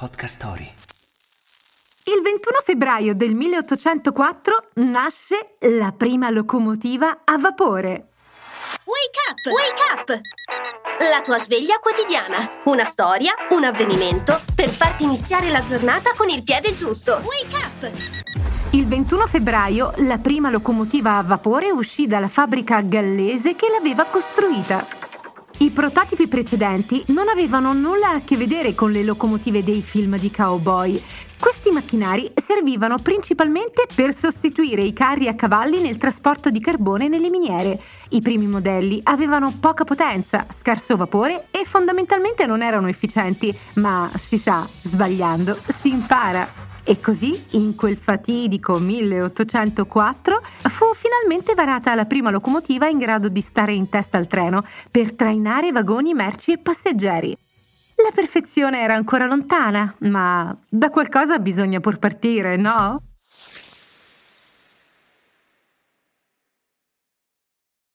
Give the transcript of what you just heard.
Podcast Story. Il 21 febbraio del 1804 nasce la prima locomotiva a vapore. Wake up! Wake up! La tua sveglia quotidiana. Una storia, un avvenimento per farti iniziare la giornata con il piede giusto. Wake up! Il 21 febbraio la prima locomotiva a vapore uscì dalla fabbrica gallese che l'aveva costruita. I prototipi precedenti non avevano nulla a che vedere con le locomotive dei film di cowboy. Questi macchinari servivano principalmente per sostituire i carri a cavalli nel trasporto di carbone nelle miniere. I primi modelli avevano poca potenza, scarso vapore e fondamentalmente non erano efficienti, ma si sa, sbagliando si impara. E così, in quel fatidico 1804, fu finalmente varata la prima locomotiva in grado di stare in testa al treno per trainare vagoni, merci e passeggeri. La perfezione era ancora lontana, ma da qualcosa bisogna pur partire, no?